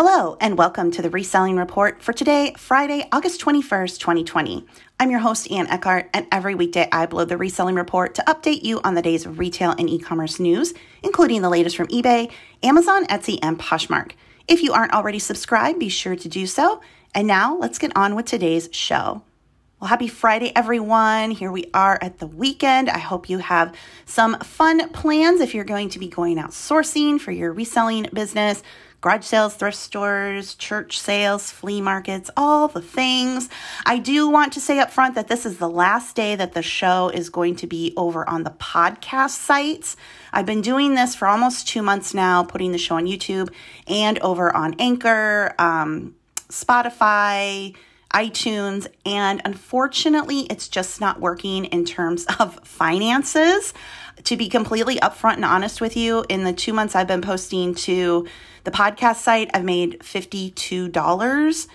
Hello, and welcome to the Reselling Report for today, Friday, August 21st, 2020. I'm your host, Ann Eckhart, and every weekday I upload the Reselling Report to update you on the day's of retail and e commerce news, including the latest from eBay, Amazon, Etsy, and Poshmark. If you aren't already subscribed, be sure to do so. And now let's get on with today's show. Well, happy Friday, everyone. Here we are at the weekend. I hope you have some fun plans if you're going to be going out sourcing for your reselling business garage sales, thrift stores, church sales, flea markets, all the things. I do want to say up front that this is the last day that the show is going to be over on the podcast sites. I've been doing this for almost two months now, putting the show on YouTube and over on Anchor, um, Spotify, iTunes, and unfortunately, it's just not working in terms of finances. To be completely upfront and honest with you, in the two months I've been posting to the podcast site, I've made $52.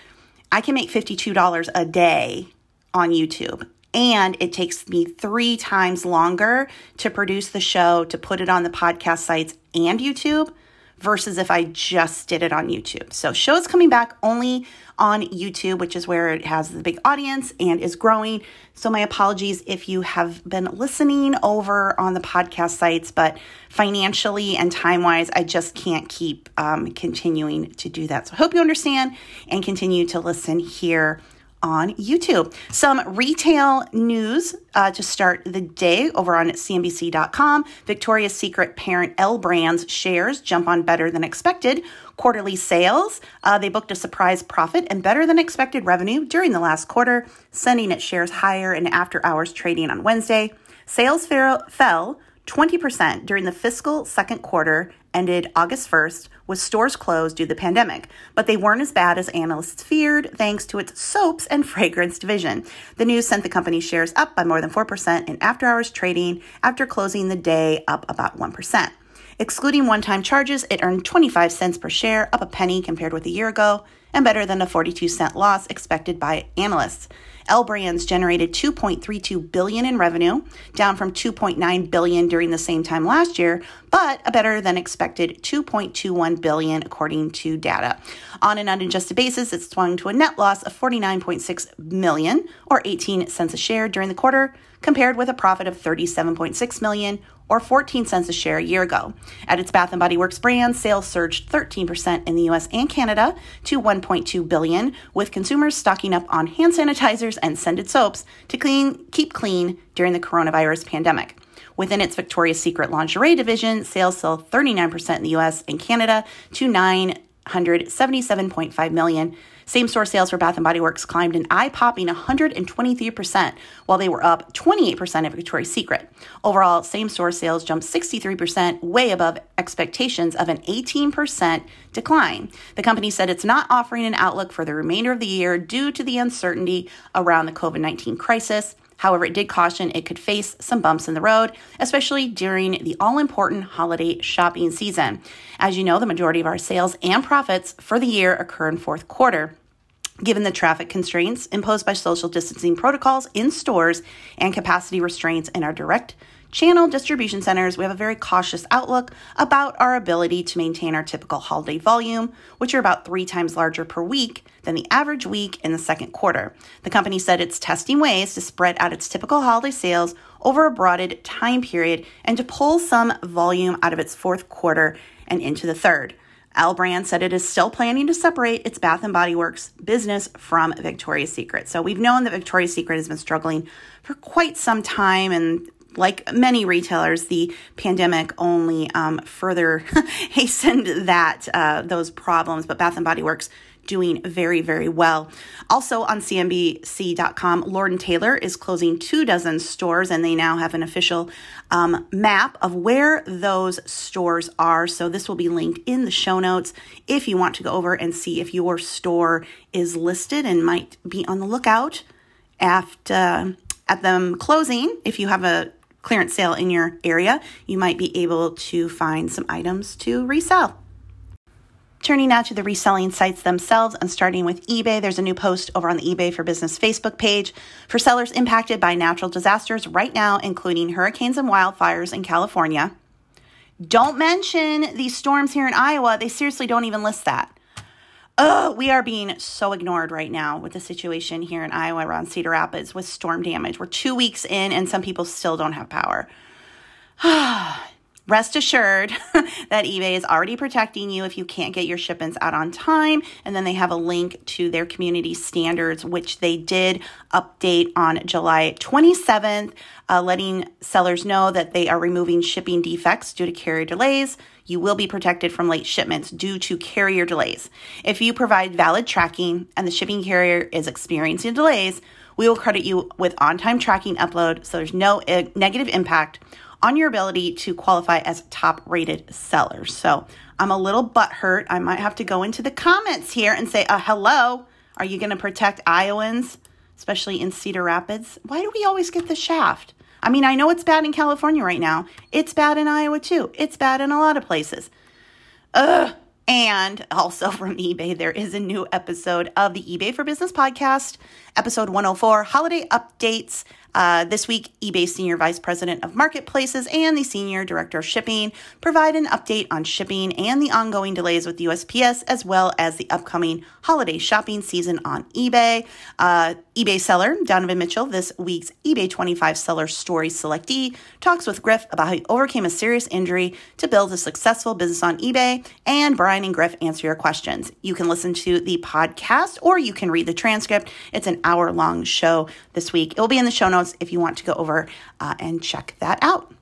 I can make $52 a day on YouTube. And it takes me three times longer to produce the show, to put it on the podcast sites and YouTube versus if I just did it on YouTube. So, shows coming back only on YouTube, which is where it has the big audience and is growing. So, my apologies if you have been listening over on the podcast sites, but financially and time wise, I just can't keep um, continuing to do that. So, I hope you understand and continue to listen here on YouTube. Some retail news uh, to start the day over on CNBC.com. Victoria's Secret parent L Brands shares jump on better than expected. Quarterly sales, uh, they booked a surprise profit and better than expected revenue during the last quarter, sending its shares higher in after hours trading on Wednesday. Sales fell 20% during the fiscal second quarter ended August 1st, with stores closed due to the pandemic, but they weren't as bad as analysts feared thanks to its soaps and fragrance division. The news sent the company's shares up by more than 4% in after hours trading after closing the day up about 1%. Excluding one time charges, it earned 25 cents per share, up a penny compared with a year ago, and better than the 42 cent loss expected by analysts. L Brands generated 2.32 billion in revenue, down from 2.9 billion during the same time last year, but a better than expected 2.21 billion according to data. On an unadjusted basis, it swung to a net loss of 49.6 million or 18 cents a share during the quarter, compared with a profit of 37.6 million or 14 cents a share a year ago. At its Bath and Body Works brand, sales surged 13% in the US and Canada to 1.2 billion, with consumers stocking up on hand sanitizers and scented soaps to clean keep clean during the coronavirus pandemic. Within its Victoria's Secret lingerie division, sales fell 39% in the US and Canada to 977.5 million same store sales for Bath and Body Works climbed an eye popping 123%, while they were up 28% at Victoria's Secret. Overall, same store sales jumped 63%, way above expectations of an 18% decline. The company said it's not offering an outlook for the remainder of the year due to the uncertainty around the COVID 19 crisis. However, it did caution it could face some bumps in the road, especially during the all important holiday shopping season. As you know, the majority of our sales and profits for the year occur in fourth quarter. Given the traffic constraints imposed by social distancing protocols in stores and capacity restraints in our direct channel distribution centers, we have a very cautious outlook about our ability to maintain our typical holiday volume, which are about three times larger per week than the average week in the second quarter. The company said it's testing ways to spread out its typical holiday sales over a broadened time period and to pull some volume out of its fourth quarter and into the third. L Brand said it is still planning to separate its Bath and Body Works business from Victoria's Secret. So we've known that Victoria's Secret has been struggling for quite some time and like many retailers, the pandemic only um, further hastened that uh, those problems. But Bath and Body Works doing very, very well. Also on CNBC.com, Lord & Taylor is closing two dozen stores and they now have an official um, map of where those stores are. So this will be linked in the show notes if you want to go over and see if your store is listed and might be on the lookout after at them closing. If you have a clearance sale in your area, you might be able to find some items to resell. Turning now to the reselling sites themselves and starting with eBay, there's a new post over on the eBay for Business Facebook page for sellers impacted by natural disasters right now, including hurricanes and wildfires in California. Don't mention these storms here in Iowa. They seriously don't even list that. Oh, we are being so ignored right now with the situation here in Iowa around Cedar Rapids with storm damage. We're two weeks in and some people still don't have power. Rest assured that eBay is already protecting you if you can't get your shipments out on time. And then they have a link to their community standards, which they did update on July 27th, uh, letting sellers know that they are removing shipping defects due to carrier delays you will be protected from late shipments due to carrier delays. If you provide valid tracking and the shipping carrier is experiencing delays, we will credit you with on time tracking upload so there's no uh, negative impact on your ability to qualify as top rated seller. So I'm a little butthurt. I might have to go into the comments here and say, uh, hello, are you going to protect Iowans, especially in Cedar Rapids? Why do we always get the shaft? I mean, I know it's bad in California right now. It's bad in Iowa too. It's bad in a lot of places. Ugh. And also from eBay, there is a new episode of the eBay for Business podcast, episode 104, holiday updates. Uh, this week, eBay Senior Vice President of Marketplaces and the Senior Director of Shipping provide an update on shipping and the ongoing delays with USPS, as well as the upcoming holiday shopping season on eBay. Uh, eBay seller Donovan Mitchell, this week's eBay 25 seller story selectee, talks with Griff about how he overcame a serious injury to build a successful business on eBay, and Brian and Griff answer your questions. You can listen to the podcast or you can read the transcript. It's an hour long show this week. It will be in the show notes if you want to go over uh, and check that out.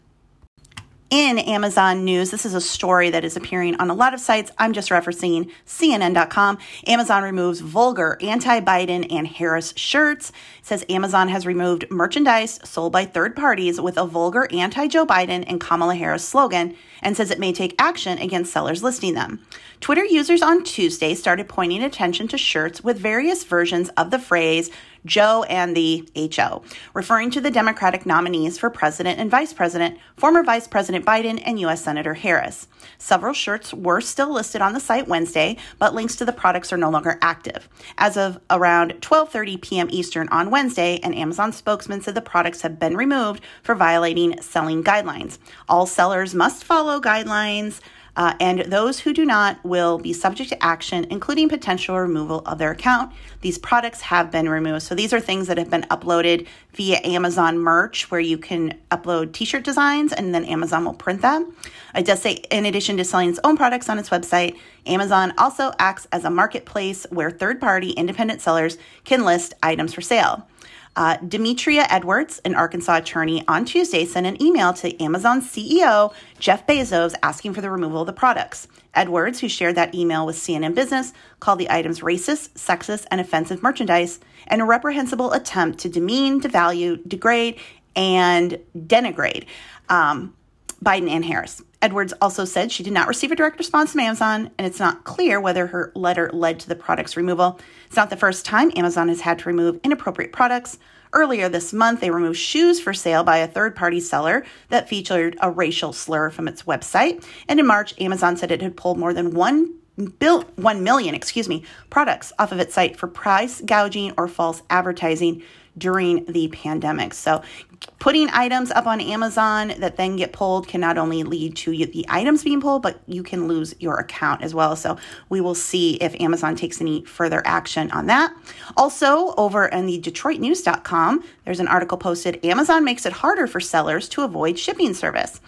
In Amazon news, this is a story that is appearing on a lot of sites. I'm just referencing CNN.com. Amazon removes vulgar anti Biden and Harris shirts. It says Amazon has removed merchandise sold by third parties with a vulgar anti Joe Biden and Kamala Harris slogan and says it may take action against sellers listing them. Twitter users on Tuesday started pointing attention to shirts with various versions of the phrase Joe and the HO, referring to the Democratic nominees for president and vice president, former Vice President Biden and U.S. Senator Harris. Several shirts were still listed on the site Wednesday, but links to the products are no longer active. As of around 12:30 p.m. Eastern on Wednesday, an Amazon spokesman said the products have been removed for violating selling guidelines. All sellers must follow guidelines uh, and those who do not will be subject to action, including potential removal of their account. These products have been removed. So these are things that have been uploaded via Amazon merch, where you can upload t shirt designs and then Amazon will print them. It does say, in addition to selling its own products on its website, Amazon also acts as a marketplace where third party independent sellers can list items for sale. Uh, Demetria Edwards, an Arkansas attorney, on Tuesday sent an email to Amazon CEO Jeff Bezos asking for the removal of the products. Edwards, who shared that email with CNN Business, called the items racist, sexist, and offensive merchandise and a reprehensible attempt to demean, devalue, degrade, and denigrate um, Biden and Harris. Edwards also said she did not receive a direct response from Amazon, and it's not clear whether her letter led to the product's removal. It's not the first time Amazon has had to remove inappropriate products. Earlier this month, they removed shoes for sale by a third party seller that featured a racial slur from its website. And in March, Amazon said it had pulled more than 1 Bill 1 million, excuse me, products off of its site for price gouging or false advertising during the pandemic. So, putting items up on Amazon that then get pulled can not only lead to the items being pulled, but you can lose your account as well. So, we will see if Amazon takes any further action on that. Also, over in the DetroitNews.com, there's an article posted Amazon makes it harder for sellers to avoid shipping service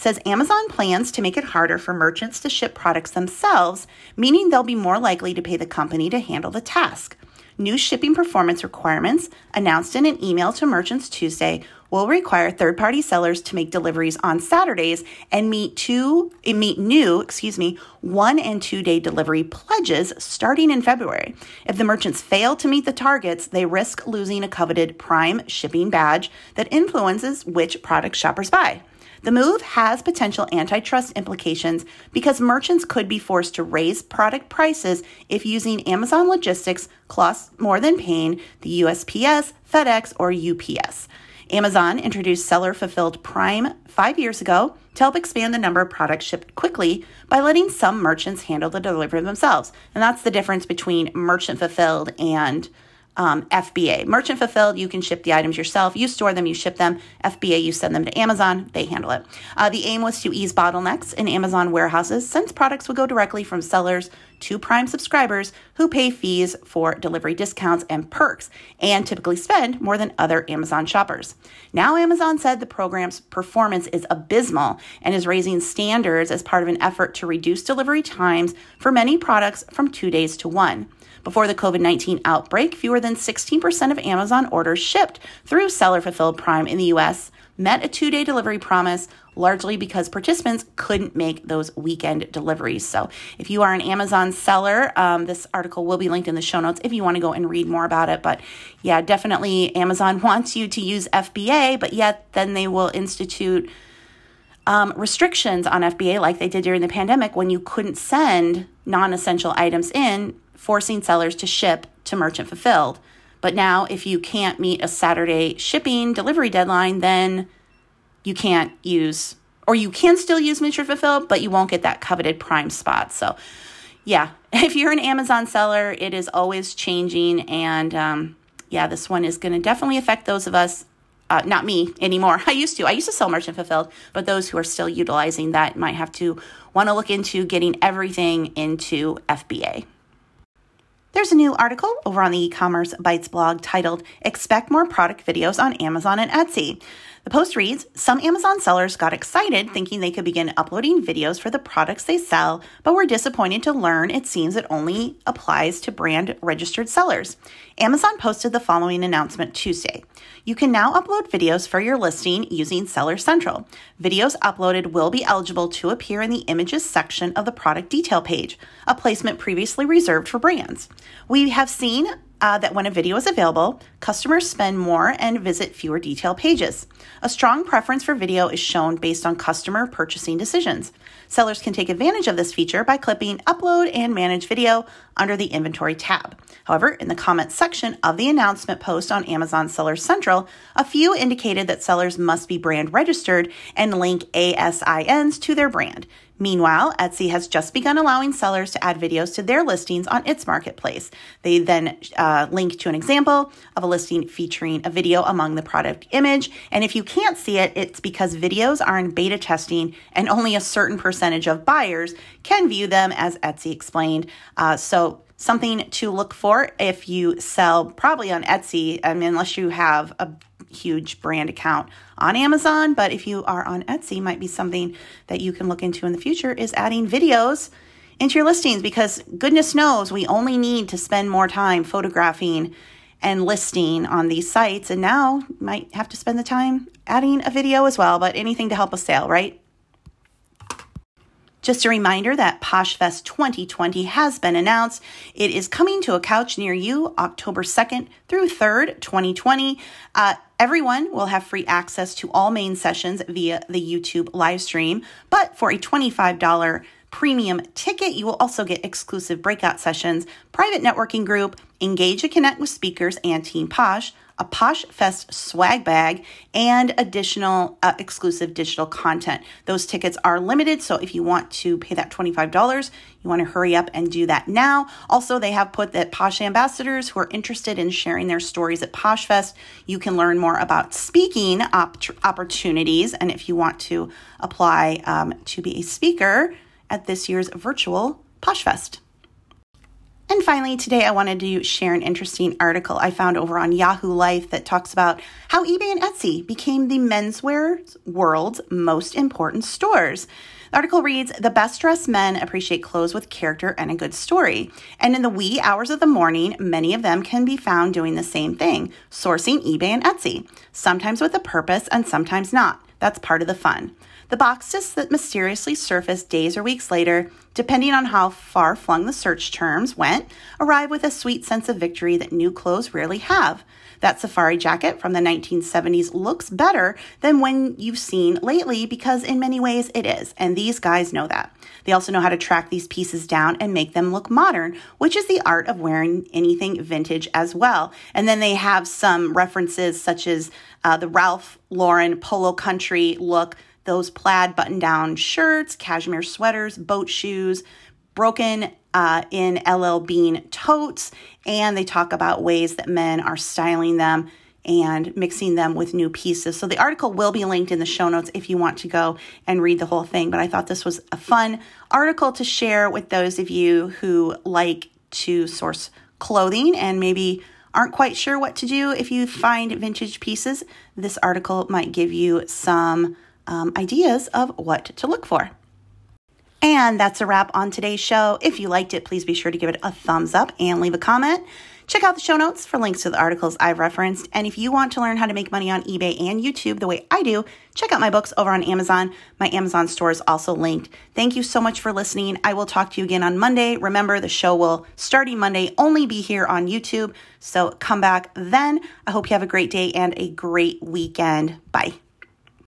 says Amazon plans to make it harder for merchants to ship products themselves, meaning they'll be more likely to pay the company to handle the task. New shipping performance requirements announced in an email to merchants Tuesday will require third-party sellers to make deliveries on Saturdays and meet two meet new, excuse me, 1 and 2 day delivery pledges starting in February. If the merchants fail to meet the targets, they risk losing a coveted prime shipping badge that influences which products shoppers buy. The move has potential antitrust implications because merchants could be forced to raise product prices if using Amazon logistics costs more than paying the USPS, FedEx, or UPS. Amazon introduced seller fulfilled Prime five years ago to help expand the number of products shipped quickly by letting some merchants handle the delivery themselves. And that's the difference between merchant fulfilled and um, FBA. Merchant fulfilled, you can ship the items yourself. You store them, you ship them. FBA, you send them to Amazon, they handle it. Uh, the aim was to ease bottlenecks in Amazon warehouses since products would go directly from sellers to Prime subscribers who pay fees for delivery discounts and perks and typically spend more than other Amazon shoppers. Now, Amazon said the program's performance is abysmal and is raising standards as part of an effort to reduce delivery times for many products from two days to one. Before the COVID 19 outbreak, fewer than 16% of Amazon orders shipped through seller fulfilled Prime in the US met a two day delivery promise, largely because participants couldn't make those weekend deliveries. So, if you are an Amazon seller, um, this article will be linked in the show notes if you want to go and read more about it. But yeah, definitely Amazon wants you to use FBA, but yet then they will institute um, restrictions on FBA like they did during the pandemic when you couldn't send non essential items in forcing sellers to ship to merchant fulfilled. But now, if you can't meet a Saturday shipping delivery deadline, then you can't use, or you can still use merchant fulfilled, but you won't get that coveted prime spot. So, yeah, if you're an Amazon seller, it is always changing. And um, yeah, this one is going to definitely affect those of us. Uh, not me anymore. I used to. I used to sell merchant fulfilled, but those who are still utilizing that might have to want to look into getting everything into FBA. There's a new article over on the e-commerce bytes blog titled Expect More Product Videos on Amazon and Etsy. The post reads Some Amazon sellers got excited thinking they could begin uploading videos for the products they sell, but were disappointed to learn it seems it only applies to brand registered sellers. Amazon posted the following announcement Tuesday. You can now upload videos for your listing using Seller Central. Videos uploaded will be eligible to appear in the images section of the product detail page, a placement previously reserved for brands. We have seen uh, that when a video is available, customers spend more and visit fewer detail pages. A strong preference for video is shown based on customer purchasing decisions. Sellers can take advantage of this feature by clipping Upload and Manage Video under the Inventory tab. However, in the comments section of the announcement post on Amazon Seller Central, a few indicated that sellers must be brand registered and link ASINs to their brand. Meanwhile, Etsy has just begun allowing sellers to add videos to their listings on its marketplace. They then uh, link to an example of a listing featuring a video among the product image. And if you can't see it, it's because videos are in beta testing and only a certain percentage of buyers can view them, as Etsy explained. Uh, so, something to look for if you sell probably on Etsy, I mean, unless you have a huge brand account on Amazon, but if you are on Etsy, might be something that you can look into in the future is adding videos into your listings because goodness knows we only need to spend more time photographing and listing on these sites and now might have to spend the time adding a video as well, but anything to help a sale, right? Just a reminder that PoshFest 2020 has been announced. It is coming to a couch near you October 2nd through 3rd, 2020. Uh, everyone will have free access to all main sessions via the YouTube live stream, but for a $25 premium ticket, you will also get exclusive breakout sessions, private networking group, engage and connect with speakers and Team Posh, a Posh Fest swag bag, and additional uh, exclusive digital content. Those tickets are limited, so if you want to pay that $25, you want to hurry up and do that now. Also, they have put that Posh ambassadors who are interested in sharing their stories at Posh Fest, you can learn more about speaking op- opportunities. And if you want to apply um, to be a speaker at this year's virtual Posh Fest. And finally, today I wanted to share an interesting article I found over on Yahoo Life that talks about how eBay and Etsy became the menswear world's most important stores. The article reads The best dressed men appreciate clothes with character and a good story. And in the wee hours of the morning, many of them can be found doing the same thing, sourcing eBay and Etsy, sometimes with a purpose and sometimes not. That's part of the fun. The boxes that mysteriously surface days or weeks later, depending on how far flung the search terms went, arrive with a sweet sense of victory that new clothes rarely have. That safari jacket from the 1970s looks better than when you've seen lately because in many ways it is, and these guys know that. They also know how to track these pieces down and make them look modern, which is the art of wearing anything vintage as well. And then they have some references such as uh, the Ralph Lauren Polo Country look those plaid button down shirts, cashmere sweaters, boat shoes, broken uh, in LL Bean totes, and they talk about ways that men are styling them and mixing them with new pieces. So the article will be linked in the show notes if you want to go and read the whole thing. But I thought this was a fun article to share with those of you who like to source clothing and maybe aren't quite sure what to do if you find vintage pieces. This article might give you some um, ideas of what to look for. And that's a wrap on today's show. If you liked it, please be sure to give it a thumbs up and leave a comment. Check out the show notes for links to the articles I've referenced. And if you want to learn how to make money on eBay and YouTube the way I do, check out my books over on Amazon. My Amazon store is also linked. Thank you so much for listening. I will talk to you again on Monday. Remember, the show will, starting Monday, only be here on YouTube. So come back then. I hope you have a great day and a great weekend. Bye.